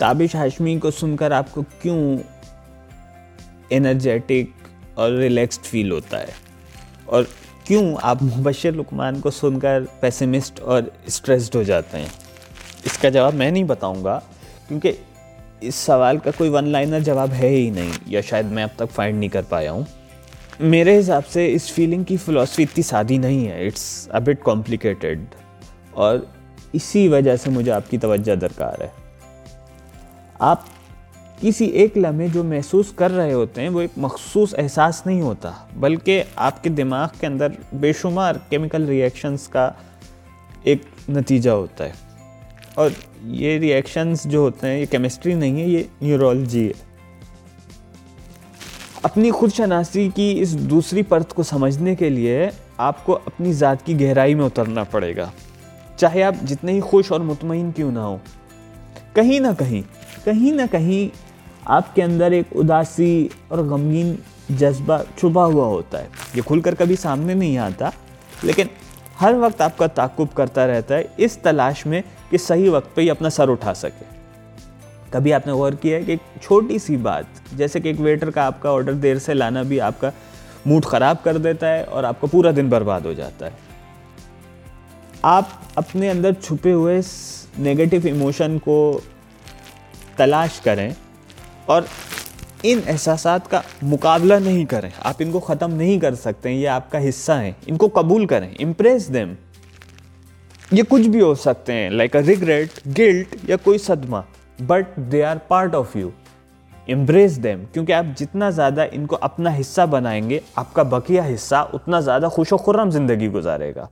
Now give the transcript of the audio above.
ताबिश हाशमी को सुनकर आपको क्यों एनर्जेटिक और रिलैक्स्ड फील होता है? और क्यों आप मुबशर लुकमान को सुनकर पेसिमिस्ट और स्ट्रेस्ड हो जाते हैं? इसका जवाब मैं नहीं बताऊँगा, क्योंकि इस सवाल का कोई वन लाइनर जवाब है ही नहीं, या शायद मैं अब तक फाइंड नहीं कर पाया हूँ। मेरे हिसाब से इस फीलिंग की फ़िलासफ़ी इतनी सादी नहीं है इट्स अ बिट कॉम्प्लिकेटेड और इसी वजह से मुझे आपकी तवज्जो दरकार है। आप किसी एक लम्हे जो महसूस कर रहे होते हैं, वो एक मखसूस एहसास नहीं होता, बल्कि आपके दिमाग के अंदर बेशुमार केमिकल रिएक्शंस का एक नतीजा होता है। और ये रिएक्शंस जो होते हैं, ये केमिस्ट्री नहीं है, ये न्यूरोलॉजी है। अपनी खुद शनासी की इस दूसरी परत को समझने के लिए आपको अपनी ज़ात की गहराई में उतरना पड़ेगा। चाहे आप जितने ही खुश और मुतमिन क्यों ना हो कहीं ना कहीं कहीं ना कहीं आपके अंदर एक उदासी और गमगीन जज्बा छुपा हुआ होता है। ये खुलकर कभी सामने नहीं आता, लेकिन हर वक्त आपका ताकुब करता रहता है इस तलाश में कि सही वक्त पे ही अपना सर उठा सके। कभी आपने गौर किया है कि एक छोटी सी बात, जैसे कि एक वेटर का आपका ऑर्डर देर से लाना भी आपका मूड ख़राब कर देता है और आपका पूरा दिन बर्बाद हो जाता है। आप अपने अंदर छुपे हुए नेगेटिव इमोशन को तलाश करें और इन एहसास का मुकाबला नहीं करें। आप इनको ख़त्म नहीं कर सकते ये आपका हिस्सा है। इनको कबूल करें इम्प्रेस देम ये कुछ भी हो सकते हैं लाइक अ रिग्रेट गिल्ट या कोई सदमा but they are part of you embrace them क्योंकि आप जितना ज़्यादा इनको अपना हिस्सा बनाएँगे, आपका बकिया हिस्सा उतना ज़्यादा खुश व खुर्रम ज़िंदगी गुजारेगा।